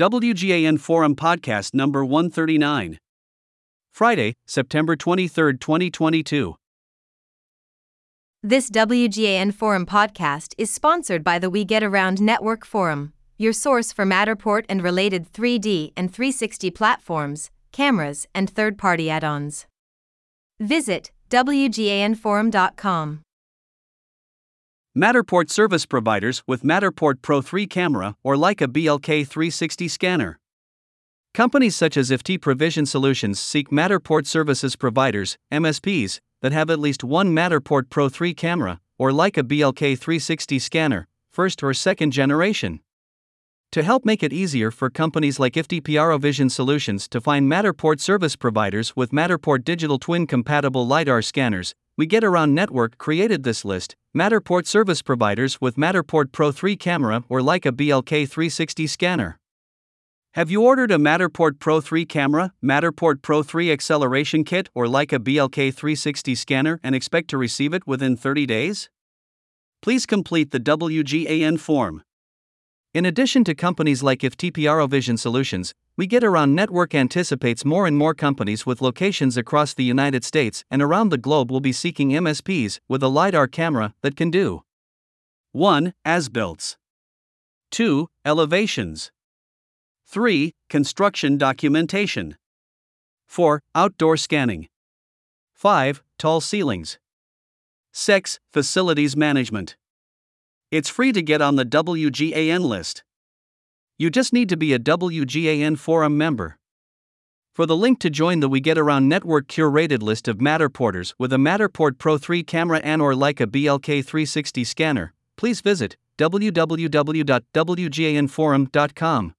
WGAN Forum Podcast number 139. Friday, September 23, 2022. This WGAN Forum podcast is sponsored by the We Get Around Network Forum, your source for Matterport and related 3D and 360 platforms, cameras, and third party add ons. Visit WGANForum.com. Matterport service providers with Matterport Pro 3 camera or Leica BLK 360 scanner. Companies such as IFTI/PROvision Solutions seek Matterport services providers, MSPs, that have at least one Matterport Pro 3 camera, or Leica BLK 360 scanner, first or second generation. To help make it easier for companies like IFT Vision Solutions to find Matterport service providers with Matterport digital twin compatible LiDAR scanners, We Get Around Network created this list Matterport service providers with Matterport Pro 3 camera or Leica BLK 360 scanner. Have you ordered a Matterport Pro 3 camera, Matterport Pro 3 acceleration kit, or Leica BLK 360 scanner and expect to receive it within 30 days? Please complete the WGAN form. In addition to companies like IFT Vision Solutions, We Get Around Network anticipates more and more companies with locations across the United States and around the globe will be seeking MSPs with a LiDAR camera that can do 1. As builts, 2. Elevations. 3. Construction documentation. 4. Outdoor scanning. 5. Tall ceilings. 6. Facilities management. It's free to get on the WGAN list. You just need to be a WGAN Forum member. For the link to join the We Get Around Network curated list of Matterporters with a Matterport Pro 3 camera and or Leica BLK 360 scanner, please visit www.wganforum.com.